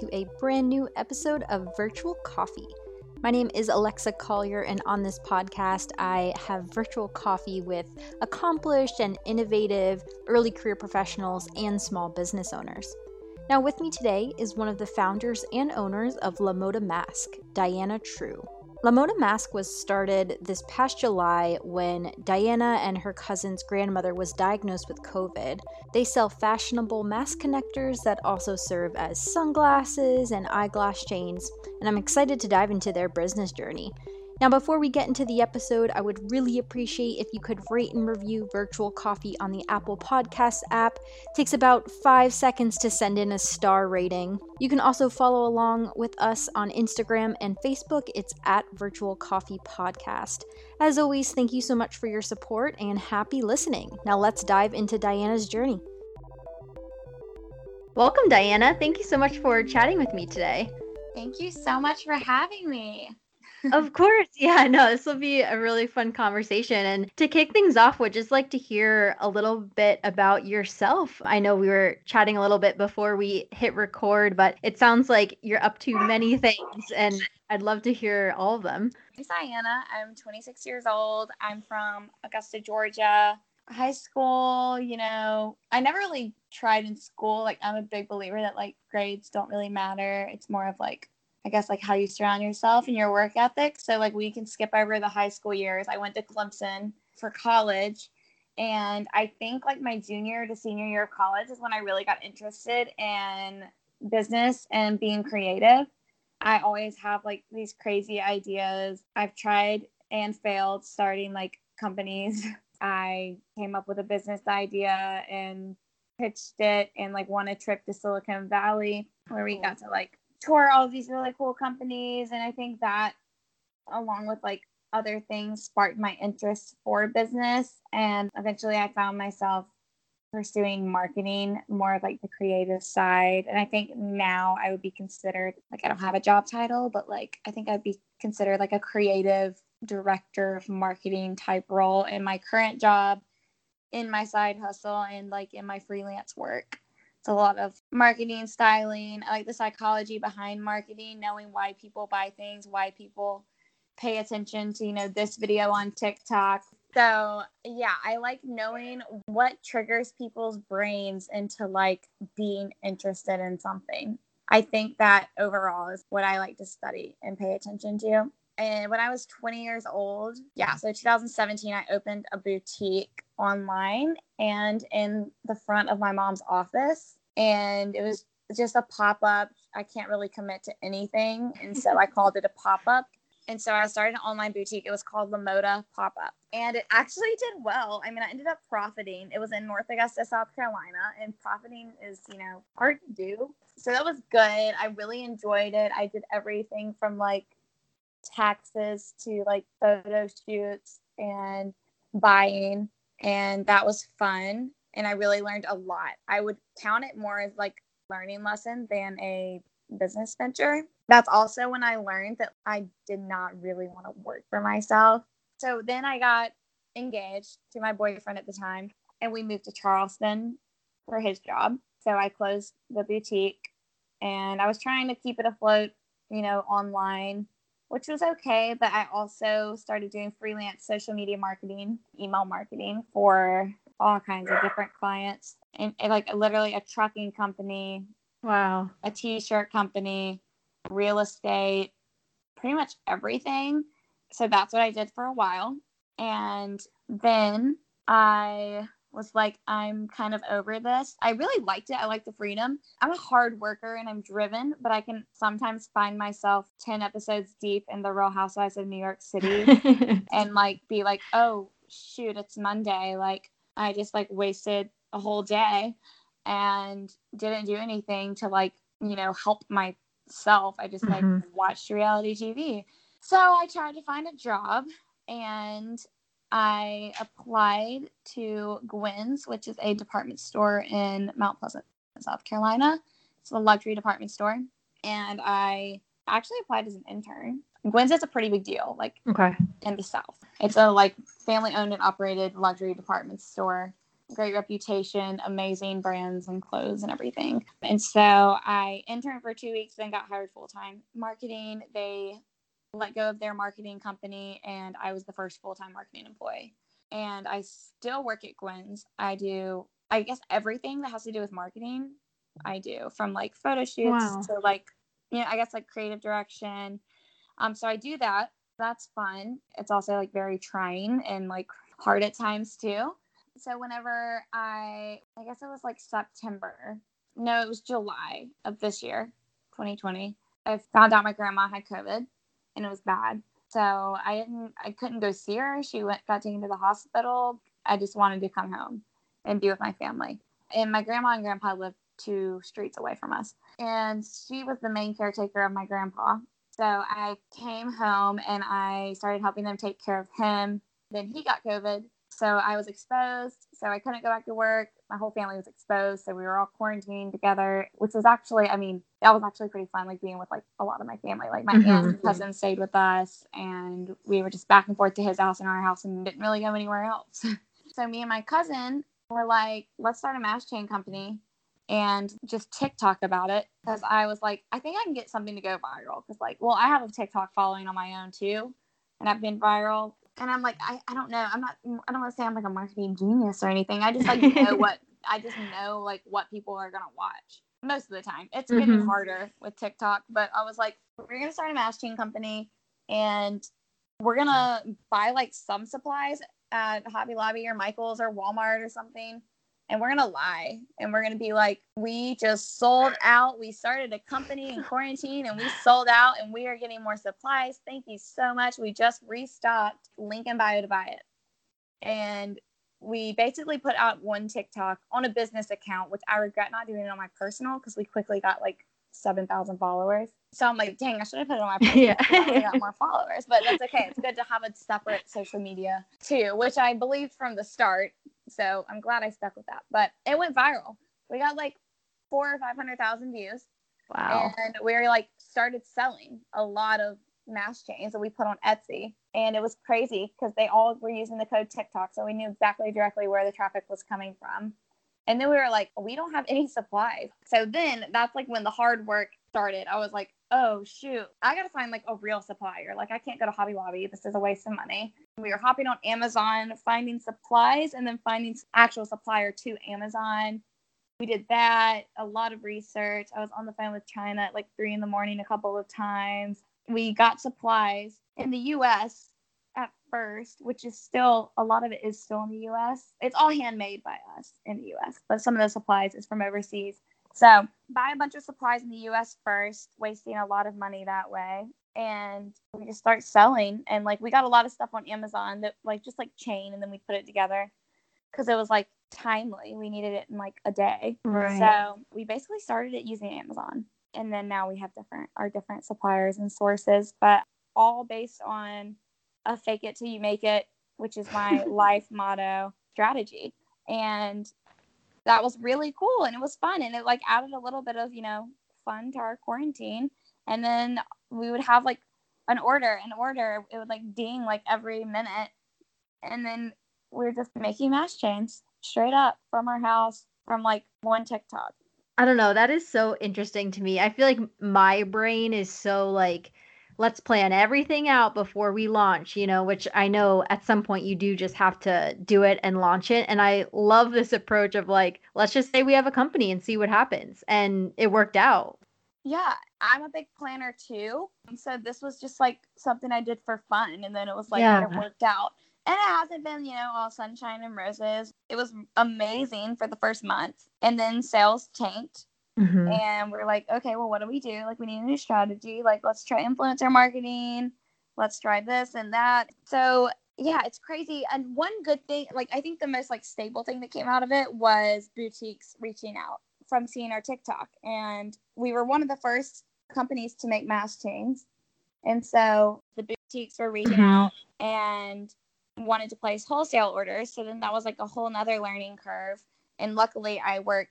to a brand new episode of Virtual Coffee. My name is Alexa Collier, and on this podcast, I have virtual coffee with accomplished and innovative early career professionals and small business owners. Now, with me today is one of the founders and owners of La Moda Mask, Diana True. La Moda Mask was started this past July when Diana and her cousin's grandmother was diagnosed with COVID. They sell fashionable mask connectors that also serve as sunglasses and eyeglass chains, and I'm excited to dive into their business journey. Now, before we get into the episode, I would really appreciate if you could rate and review Virtual Coffee on the Apple Podcast app. It takes about five seconds to send in a star rating. You can also follow along with us on Instagram and Facebook. It's at Virtual Coffee Podcast. As always, thank you so much for your support and happy listening. Now, let's dive into Diana's journey. Welcome, Diana. Thank you so much for chatting with me today. Thank you so much for having me of course. Yeah, no, this will be a really fun conversation. And to kick things off, would just like to hear a little bit about yourself. I know we were chatting a little bit before we hit record, but it sounds like you're up to many things and I'd love to hear all of them. I'm Diana. I'm 26 years old. I'm from Augusta, Georgia. High school, you know, I never really tried in school. Like, I'm a big believer that like grades don't really matter. It's more of like I guess like how you surround yourself and your work ethic. So like we can skip over the high school years. I went to Clemson for college and I think like my junior to senior year of college is when I really got interested in business and being creative. I always have like these crazy ideas. I've tried and failed starting like companies. I came up with a business idea and pitched it and like won a trip to Silicon Valley where we got to like tour all these really cool companies and i think that along with like other things sparked my interest for business and eventually i found myself pursuing marketing more of like the creative side and i think now i would be considered like i don't have a job title but like i think i'd be considered like a creative director of marketing type role in my current job in my side hustle and like in my freelance work a lot of marketing, styling. I like the psychology behind marketing, knowing why people buy things, why people pay attention to, you know, this video on TikTok. So, yeah, I like knowing what triggers people's brains into like being interested in something. I think that overall is what I like to study and pay attention to. And when I was 20 years old, yeah, so 2017, I opened a boutique online and in the front of my mom's office. And it was just a pop up. I can't really commit to anything. And so I called it a pop up. And so I started an online boutique. It was called La Moda Pop Up. And it actually did well. I mean, I ended up profiting. It was in North Augusta, South Carolina. And profiting is, you know, hard to do. So that was good. I really enjoyed it. I did everything from like taxes to like photo shoots and buying and that was fun and I really learned a lot. I would count it more as like learning lesson than a business venture. That's also when I learned that I did not really want to work for myself. So then I got engaged to my boyfriend at the time and we moved to Charleston for his job. So I closed the boutique and I was trying to keep it afloat, you know, online which was okay. But I also started doing freelance social media marketing, email marketing for all kinds of different clients, and, and like literally a trucking company, wow, a t-shirt company, real estate, pretty much everything. So that's what I did for a while, and then I was like, I'm kind of over this. I really liked it. I like the freedom. I'm a hard worker and I'm driven, but I can sometimes find myself 10 episodes deep in the Real Housewives of New York City and like be like, oh, shoot, it's Monday. Like, I just like wasted a whole day and didn't do anything to like, you know, help myself. I just like mm-hmm. watched reality TV. So I tried to find a job and I applied to Gwynn's, which is a department store in Mount Pleasant, South Carolina. It's a luxury department store. And I actually applied as an intern. Gwynn's is a pretty big deal, like okay. in the South. It's a like family owned and operated luxury department store. great reputation, amazing brands and clothes and everything. And so I interned for two weeks, then got hired full time. Marketing, they let go of their marketing company, and I was the first full time marketing employee. And I still work at Gwynn's. I do, I guess, everything that has to do with marketing. I do from like photo shoots wow. to like, you know, I guess like creative direction. Um, so I do that. That's fun. It's also like very trying and like hard at times too. So whenever I, I guess it was like September. No, it was July of this year, 2020. I found out my grandma had COVID and it was bad. So I didn't, I couldn't go see her. She went, got taken to the hospital. I just wanted to come home and be with my family. And my grandma and grandpa lived two streets away from us. And she was the main caretaker of my grandpa. So I came home and I started helping them take care of him. Then he got COVID. So I was exposed. So I couldn't go back to work. My whole family was exposed. So we were all quarantined together, which was actually, I mean, that was actually pretty fun, like being with like a lot of my family. Like my mm-hmm. aunt and cousin stayed with us and we were just back and forth to his house and our house and didn't really go anywhere else. so me and my cousin were like, let's start a mass chain company and just TikTok about it because I was like, I think I can get something to go viral. Because, like, well, I have a TikTok following on my own too, and I've been viral. And I'm like, I, I don't know. I'm not, I don't want to say I'm like a marketing genius or anything. I just like know what, I just know like what people are going to watch most of the time. It's getting mm-hmm. harder with TikTok, but I was like, we're going to start a mass chain company and we're going to buy like some supplies at Hobby Lobby or Michael's or Walmart or something and we're gonna lie. And we're gonna be like we just sold out. We started a company in quarantine and we sold out and we are getting more supplies. Thank you so much. We just restocked link in bio to buy it. And we basically put out one tiktok on a business account which i regret not doing it on my personal because we quickly got like 7000 followers so i'm like dang i should have put it on my personal yeah. I got more followers but that's okay it's good to have a separate social media too which i believed from the start so I'm glad I stuck with that. But it went viral. We got like four or five hundred thousand views. Wow. And we were like started selling a lot of mass chains that we put on Etsy. And it was crazy because they all were using the code TikTok. So we knew exactly directly where the traffic was coming from. And then we were like, we don't have any supplies. So then that's like when the hard work started. I was like, oh shoot, I gotta find like a real supplier. Like I can't go to Hobby Lobby. This is a waste of money. We were hopping on Amazon, finding supplies, and then finding actual supplier to Amazon. We did that, a lot of research. I was on the phone with China at like three in the morning a couple of times. We got supplies in the US at first, which is still a lot of it is still in the US. It's all handmade by us in the US, but some of the supplies is from overseas. So buy a bunch of supplies in the US first, wasting a lot of money that way. And we just start selling. And like we got a lot of stuff on Amazon that like just like chain and then we put it together because it was like timely. We needed it in like a day. Right. So we basically started it using Amazon. And then now we have different our different suppliers and sources, but all based on a fake it till you make it, which is my life motto strategy. And that was really cool and it was fun and it like added a little bit of you know fun to our quarantine. And then we would have like an order an order it would like ding like every minute. And then we are just making mass chains straight up from our house from like one tiktok. I don't know that is so interesting to me. I feel like my brain is so like let's plan everything out before we launch, you know, which I know at some point you do just have to do it and launch it. And I love this approach of like, let's just say we have a company and see what happens. And it worked out. Yeah, I'm a big planner too. And so this was just like something I did for fun. And then it was like, yeah. it worked out. And it hasn't been, you know, all sunshine and roses. It was amazing for the first month. And then sales tanked Mm-hmm. And we're like, okay, well, what do we do? Like, we need a new strategy. Like, let's try influencer marketing. Let's try this and that. So, yeah, it's crazy. And one good thing, like, I think the most like stable thing that came out of it was boutiques reaching out from seeing our TikTok. And we were one of the first companies to make mass chains. And so the boutiques were reaching mm-hmm. out and wanted to place wholesale orders. So then that was like a whole nother learning curve. And luckily, I work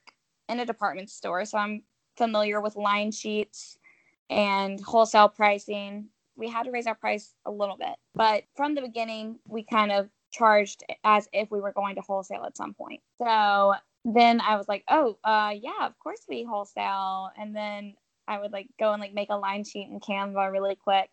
in a department store, so I'm familiar with line sheets and wholesale pricing. We had to raise our price a little bit, but from the beginning, we kind of charged as if we were going to wholesale at some point. So then I was like, oh, uh, yeah, of course we wholesale. And then I would like go and like make a line sheet in Canva really quick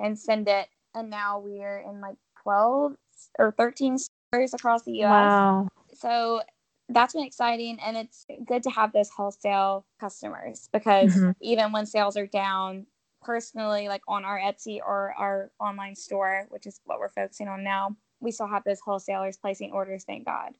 and send it. And now we're in like 12 or 13 stores across the US. Wow. So that's been exciting. And it's good to have those wholesale customers because Mhm. even when sales are down, personally, like on our Etsy or our online store, which is what we're focusing on now, we still have those wholesalers placing orders, thank God.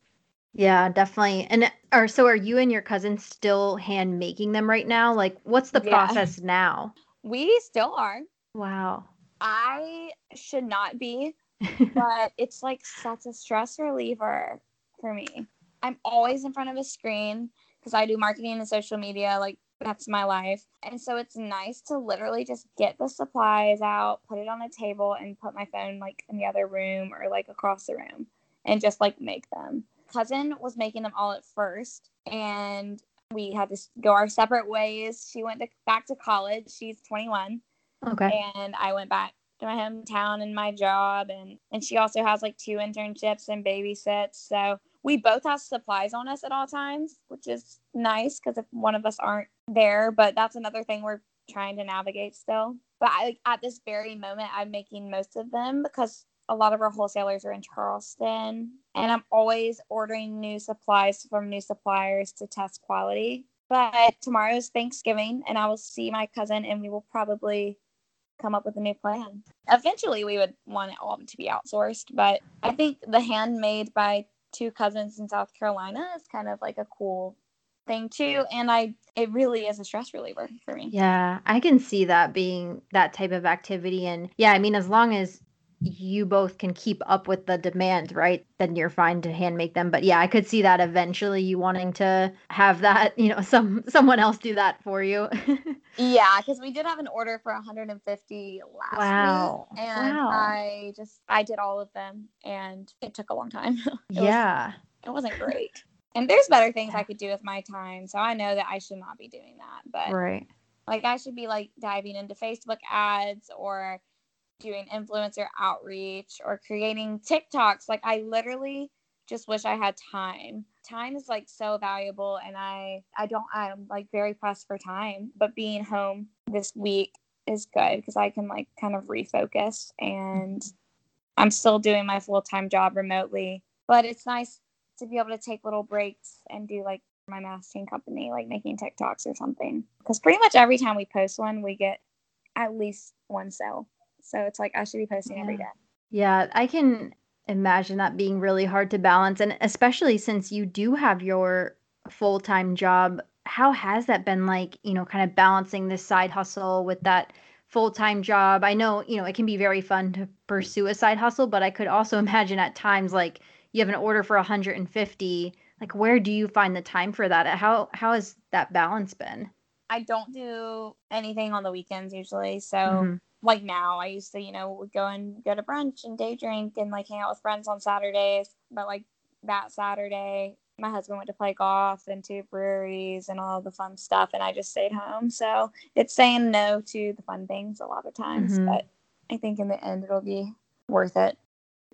Yeah, definitely. And are so are you and your cousin still hand making them right now? Like what's the Yeah. process now? We still are. Wow. I should not be, but it's like such a stress reliever for me. I'm always in front of a screen because I do marketing and social media. Like that's my life. And so it's nice to literally just get the supplies out, put it on a table, and put my phone like in the other room or like across the room and just like make them. Cousin was making them all at first, and we had to go our separate ways. She went to, back to college. She's 21 okay. and I went back to my hometown and my job and and she also has like two internships and babysits so we both have supplies on us at all times which is nice because if one of us aren't there but that's another thing we're trying to navigate still but I, at this very moment i'm making most of them because a lot of our wholesalers are in charleston and i'm always ordering new supplies from new suppliers to test quality but tomorrow's thanksgiving and i will see my cousin and we will probably come up with a new plan. Eventually, we would want it all to be outsourced, but I think the handmade by two cousins in South Carolina is kind of like a cool thing too, and I it really is a stress reliever for me. Yeah, I can see that being that type of activity. And yeah, I mean, as long as you both can keep up with the demand, right? Then you're fine to hand make them. But yeah, I could see that eventually you wanting to have that, you know, some someone else do that for you. Yeah, because we did have an order for 150 last Wow. week, and Wow. I just I did all of them, and it took a long time. It was- yeah. it wasn't great. And there's better things I could do with my time, so I know that I should not be doing that. But Right. Like I should be like diving into Facebook ads or doing influencer outreach or creating TikToks. Like I literally just wish I had time. Time is like so valuable and I I don't I'm like very pressed for time, but being home this week is good because I can like kind of refocus and I'm still doing my full-time job remotely, but it's nice to be able to take little breaks and do like my masking company, like making TikToks or something. Because pretty much every time we post one, we get at least one sale. So it's like I should be posting every Yeah. day. Yeah, I can imagine that being really hard to balance. And especially since you do have your full time job, how has that been like, you know, kind of balancing this side hustle with that full time job? I know, you know, it can be very fun to pursue a side hustle, but I could also imagine at times like you have an order for 150. Like, where do you find the time for that? How how has that balance been? I don't do anything on the weekends usually. So Mhm. Like now, I used to, you know, would go and go to brunch and day drink and like hang out with friends on Saturdays. But like that Saturday, my husband went to play golf and to breweries and all the fun stuff, and I just stayed home. So it's saying no to the fun things a lot of times, Mhm. but I think in the end it'll be worth it.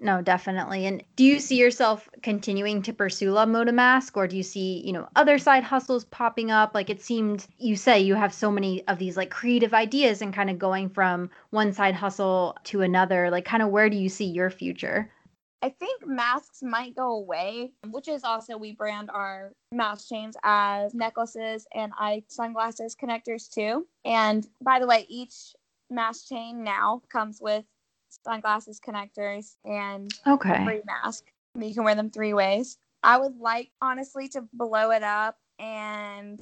No, definitely. And do you see yourself continuing to pursue La Moda Mask or do you see, you know, other side hustles popping up? Like it seemed you say you have so many of these like creative ideas and kind of going from one side hustle to another. Like kind of where do you see your future? I think masks might go away, which is also we brand our mask chains as necklaces and eye sunglasses connectors too. And by the way, each mask chain now comes with sunglasses connectors and a Okay. free mask. You can wear them three ways. I would like honestly to blow it up and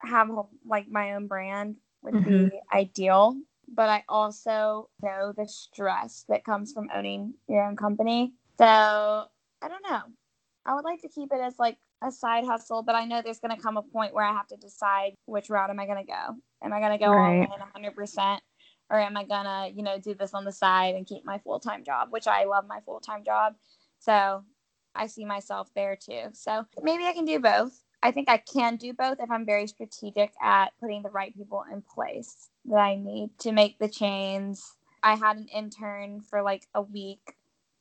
have like my own brand would be mm-hmm. ideal. But I also know the stress that comes from owning your own company. So I don't know. I would like to keep it as like a side hustle, but I know there's going to come a point where I have to decide which route am I going to go. Am I going to go Right. all in 100%? Or am I to, you know, do this on the side and keep my full time job, which I love my full time job. So I see myself there too. So maybe I can do both. I think I can do both if I'm very strategic at putting the right people in place that I need to make the chains. I had an intern for like a week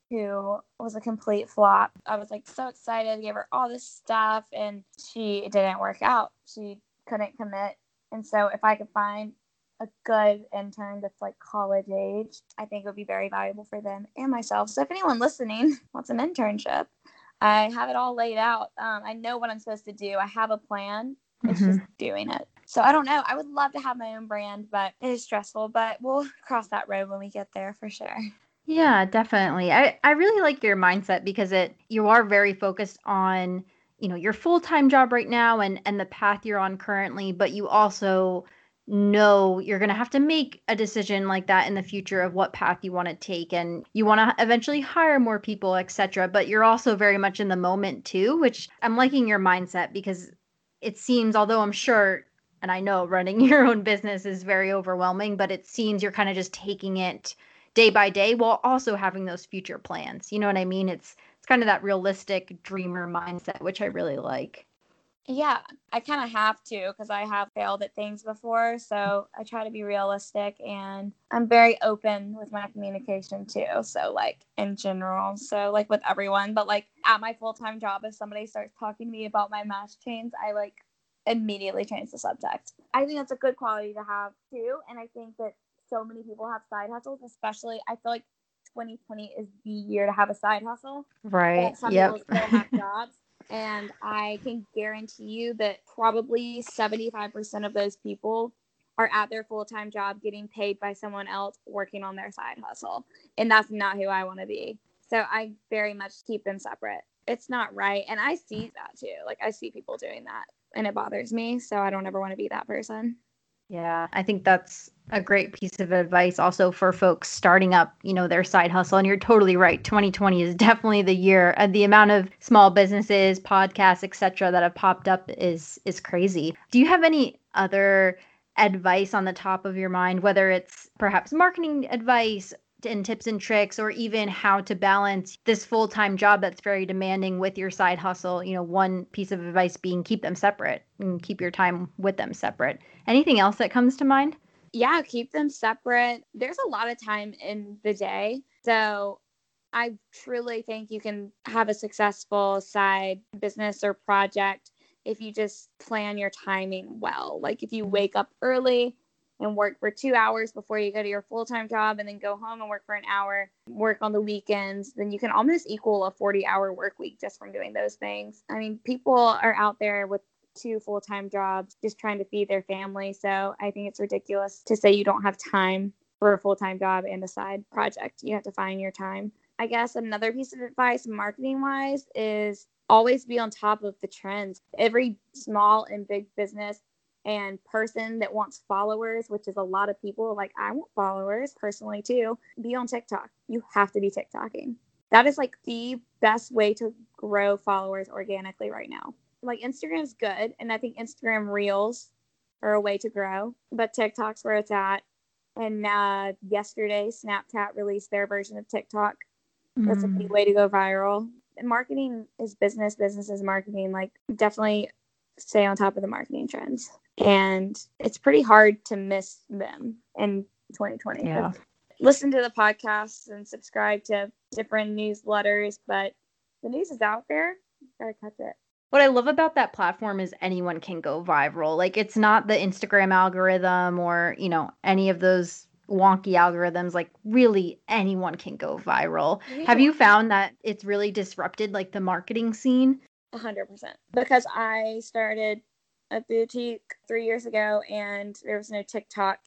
who was a complete flop. I was like so excited, gave her all this stuff, and she didn't work out. She couldn't commit. And so, if I could find a good intern that's like college age, I think it would be very valuable for them and myself. So, if anyone listening wants an internship, I have it all laid out. Um, I know what I'm supposed to do. I have a plan. It's mm-hmm. just doing it. So I don't know. I would love to have my own brand, but it is stressful. But we'll cross that road when we get there for sure. Yeah, definitely. I, I really like your mindset because it you are very focused on, you know, your full-time job right now and and the path you're on currently, but you also know you're going to have to make a decision like that in the future of what path you want to take and you want to eventually hire more people etc but you're also very much in the moment too which i'm liking your mindset because it seems although i'm sure and i know running your own business is very overwhelming but it seems you're kind of just taking it day by day while also having those future plans you know what i mean? It's it's kind of that realistic dreamer mindset which i really like yeah, I kind of have to because I have failed at things before. So I try to be realistic and I'm very open with my communication too. So, like in general, so like with everyone, but like at my full time job, if somebody starts talking to me about my mash chains, I like immediately change the subject. I think that's a good quality to have too. And I think that so many people have side hustles, especially I feel like 2020 is the year to have a side hustle. Right. Some yep. people still have jobs. And I can guarantee you that probably 75% of those people are at their full time job getting paid by someone else working on their side hustle. And that's not who I want to be. So I very much keep them separate. It's not right. And I see that too. Like I see people doing that and it bothers me. So I don't ever want to be that person. Yeah, I think that's a great piece of advice also for folks starting up, you know, their side hustle. And you're totally right. 2020 is definitely the year. And the amount of small businesses, podcasts, etc., that have popped up is is crazy. Do you have any other advice on the top of your mind, whether it's perhaps marketing advice and tips and tricks or even how to balance this full-time job that's very demanding with your side hustle you know one piece of advice being keep them separate and keep your time with them separate anything else that comes to mind yeah keep them separate. There's a lot of time in the day. So i truly think you can have a successful side business or project if you just plan your timing well. Like if you wake up early and work for two hours before you go to your full time job and then go home and work for an hour, work on the weekends, then you can almost equal a 40 hour work week just from doing those things. I mean, people are out there with two full time jobs just trying to feed their family. So I think it's ridiculous to say you don't have time for a full time job and a side project. You have to find your time. I guess another piece of advice, marketing wise, is always be on top of the trends. Every small and big business and person that wants followers, which is a lot of people, like I want followers personally too, be on TikTok. You have to be TikToking. That is like the best way to grow followers organically right now. Like Instagram's good, and I think Instagram Reels are a way to grow, but TikTok's where it's at. And uh, yesterday, Snapchat released their version of TikTok. That's mm. a good way to go viral. And marketing is business, business is marketing. Like, definitely stay on top of the marketing trends and it's pretty hard to miss them in 2020. Yeah. Listen to the podcasts and subscribe to different newsletters, but the news is out there. You Gotta catch it. What I love about that platform is anyone can go viral. Like it's not the Instagram algorithm or, you know, any of those wonky algorithms like really anyone can go viral yeah. have you found that it's really disrupted like the marketing scene 100% because i started a boutique three years ago and there was no TikTok.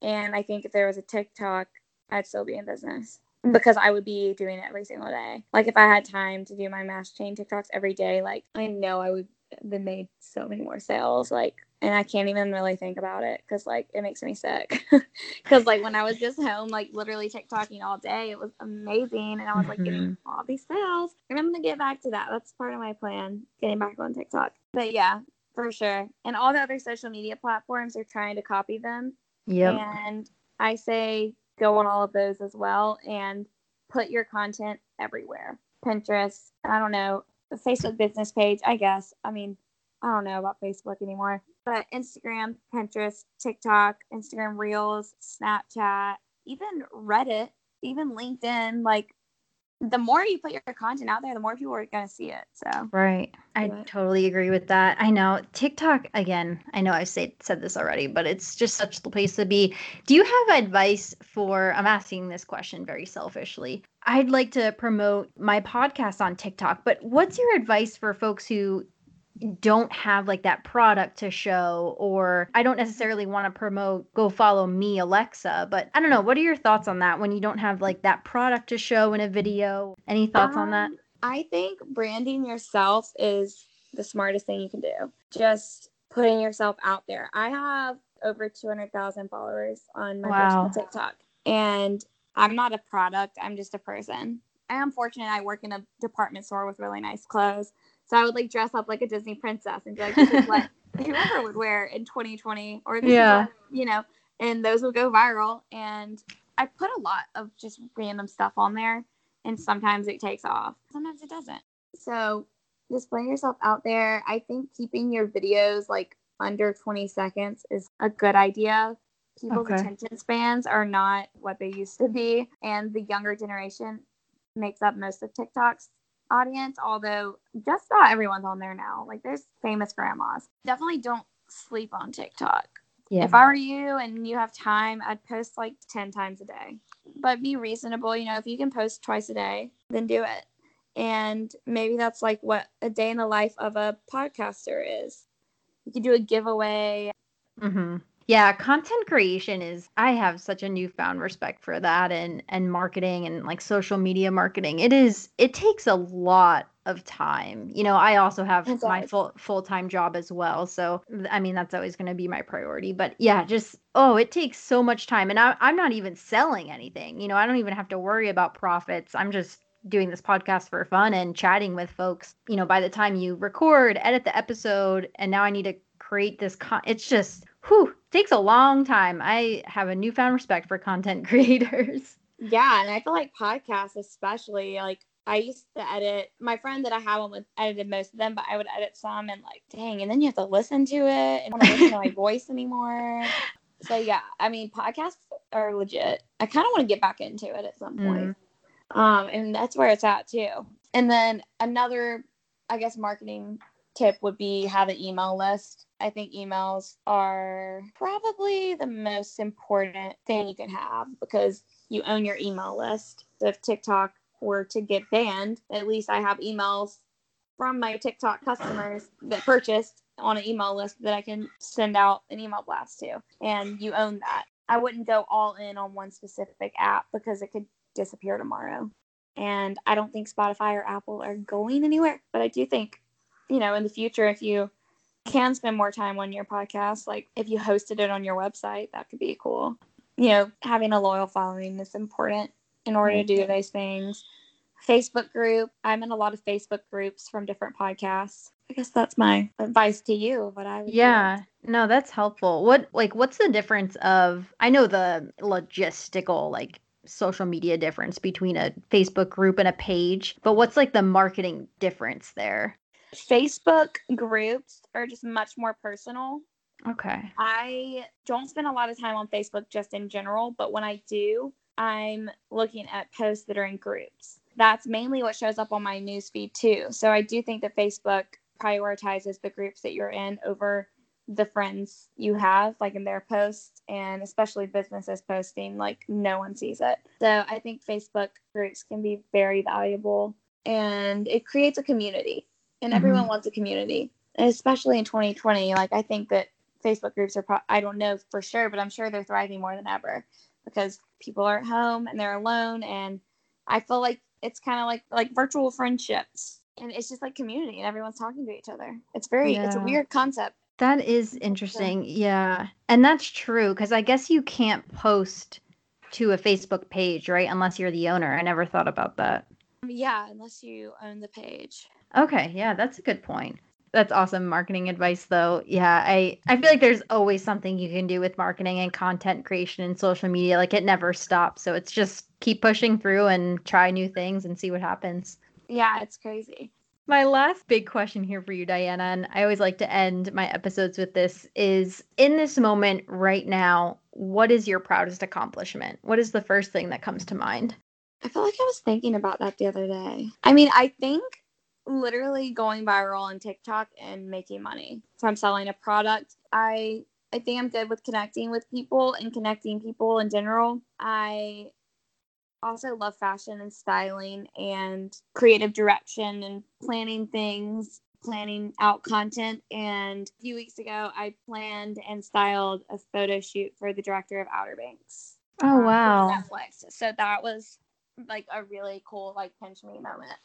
And I think if there was a TikTok, I'd still be in business because I would be doing it every single day. Like if I had time to do my mash chain TikToks every day, like I know I would have made so many more sales. Like, and I can't even really think about it because like it makes me sick. Because like when I was just home, like literally TikToking all day, it was amazing, and I was like mm-hmm. getting all these sales. And I'm gonna get back to that. That's part of my plan, getting back on TikTok. But yeah, for sure. And all the other social media platforms are trying to copy them. Yeah. And I say go on all of those as well and put your content everywhere. Pinterest, I don't know, the Facebook business page, I guess. I mean, I don't know about Facebook anymore, but Instagram, Pinterest, TikTok, Instagram Reels, Snapchat, even Reddit, even LinkedIn, like the more you put your content out there, the more people are going to see it. So, right. I But- totally agree with that. I know TikTok, again, I know I've said, said this already, but it's just such the place to be. Do you have advice for, I'm asking this question very selfishly. I'd like to promote my podcast on TikTok, but what's your advice for folks who don't have like that product to show or I don't necessarily want to promote go follow me Alexa but I don't know what are your thoughts on that when you don't have like that product to show in a video any thoughts on that Um, I think branding yourself is the smartest thing you can do. Just putting yourself out there. I have over 200,000 followers on my Wow. personal TikTok, and I'm not a product, I'm just a person. I am fortunate I work in a department store with really nice clothes. So I would like dress up like a Disney princess and be like, this is what whoever would wear in 2020, or this Yeah. what, you know, and those would go viral. And I put a lot of just random stuff on there and sometimes it takes off sometimes it doesn't so just putting yourself out there i think keeping your videos like under 20 seconds is a good idea people's Okay. attention spans are not what they used to be and the younger generation makes up most of tiktok's audience although just about everyone's on there now like there's famous grandmas definitely don't sleep on tiktok yeah if I were you and you have time, I'd post like 10 times a day. But be reasonable. You know, if you can post twice a day, then do it. And maybe that's like what a day in the life of a podcaster is. You could do a giveaway. hmm Yeah, content creation is I have such a newfound respect for that and and marketing and like social media marketing. It is it takes a lot of time. You know, I also have It my full full-time job as well. So I mean that's always going to be my priority. But yeah, just oh, it takes so much time and I I'm not even selling anything. You know, I don't even have to worry about profits. I'm just doing this podcast for fun and chatting with folks. You know, by the time you record, edit the episode, and now I need to create this con it's just whew, takes a long time. I have a newfound respect for content creators. Yeah. And I feel like podcasts, especially, like I used to edit, my friend that I have on with edited most of them, but I would edit some and like, dang, and then you have to listen to it and want to listen to my voice anymore. So yeah, I mean, podcasts are legit. I kind of want to get back into it at some point. Um, and that's where it's at too. And then another, I guess, marketing tip would be have an email list. I think emails are probably the most important thing you can have because you own your email list. So if TikTok were to get banned, at least I have emails from my TikTok customers that purchased on an email list that I can send out an email blast to. And you own that. I wouldn't go all in on one specific app because it could disappear tomorrow. And I don't think Spotify or Apple are going anywhere. But I do think, you know, in the future, if you can spend more time on your podcast, like if you hosted it on your website, that could be cool. You know, having a loyal following is important in order to do those things. Facebook group. I'm in a lot of Facebook groups from different podcasts. I guess that's my advice to you. What I would do. Yeah, no, that's helpful. What like what's the difference of I know the logistical like social media difference between a Facebook group and a page, but what's like the marketing difference there? Facebook groups are just much more personal. Okay. I don't spend a lot of time on Facebook just in general, but when I do, I'm looking at posts that are in groups. That's mainly what shows up on my newsfeed too. So I do think that Facebook prioritizes the groups that you're in over the friends you have, like in their posts, and especially businesses posting, like no one sees it. So I think Facebook groups can be very valuable and it creates a community, and mm-hmm. everyone wants a community, and especially in 2020. Like, I think that Facebook groups are, pro- I don't know for sure, but I'm sure they're thriving more than ever because people are at home and they're alone. And I feel like it's kind of like like virtual friendships. And it's just like community and everyone's talking to each other. It's very, it's a weird concept. That is interesting. Yeah. And that's true because I guess you can't post to a Facebook page, right? Unless you're the owner. I never thought about that. Yeah, unless you own the page. Okay, yeah, that's a good point. That's awesome marketing advice though. Yeah, I I feel like there's always something you can do with marketing and content creation and social media. Like it never stops. So it's just keep pushing through and try new things and see what happens. Yeah, it's crazy. My last big question here for you, Diana, and I always like to end my episodes with this is in this moment right now, what is your proudest accomplishment? What is the first thing that comes to mind? I feel like I was thinking about that the other day. I mean, I think literally going viral on TikTok and making money. So I'm selling a product. I I think I'm good with connecting with people and connecting people in general. I also love fashion and styling and creative direction and planning things, planning out content. And a few weeks ago, I planned and styled a photo shoot for the director of Outer Banks. Oh, um, wow. Netflix. So that was like a really cool, like, pinch me moment.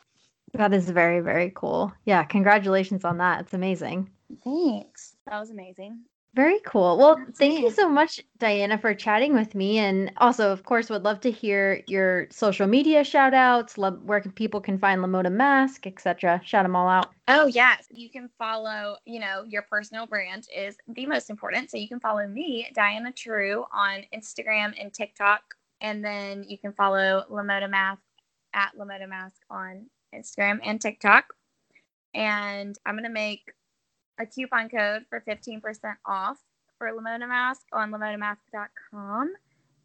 That is very, very cool. Yeah, congratulations on that. It's amazing. Thanks. That was amazing. Very cool. Well, thank you so much, Diana, for chatting with me. And also, of course, would love to hear your social media shout outs, lo- where can people can find Lamoda Mask, etc. Shout them all out. Oh, yes. You can follow, you know, your personal brand is the most important. So you can follow me, Diana True, on Instagram and TikTok. And then you can follow Lamoda Mask at Lamoda Mask on Instagram and TikTok. And I'm going to make a coupon code for 15% off for Lamoda Mask on lamodamask.com.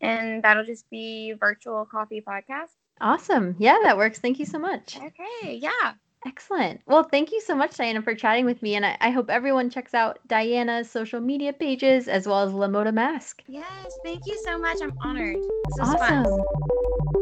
And that'll just be virtual coffee podcast. Awesome. Yeah, that works. Thank you so much. Okay. Yeah. Excellent. Well, thank you so much, Diana, for chatting with me. And I, I hope everyone checks out Diana's social media pages as well as Lamoda Mask. Yes. Thank you so much. I'm honored. This was fun. Awesome.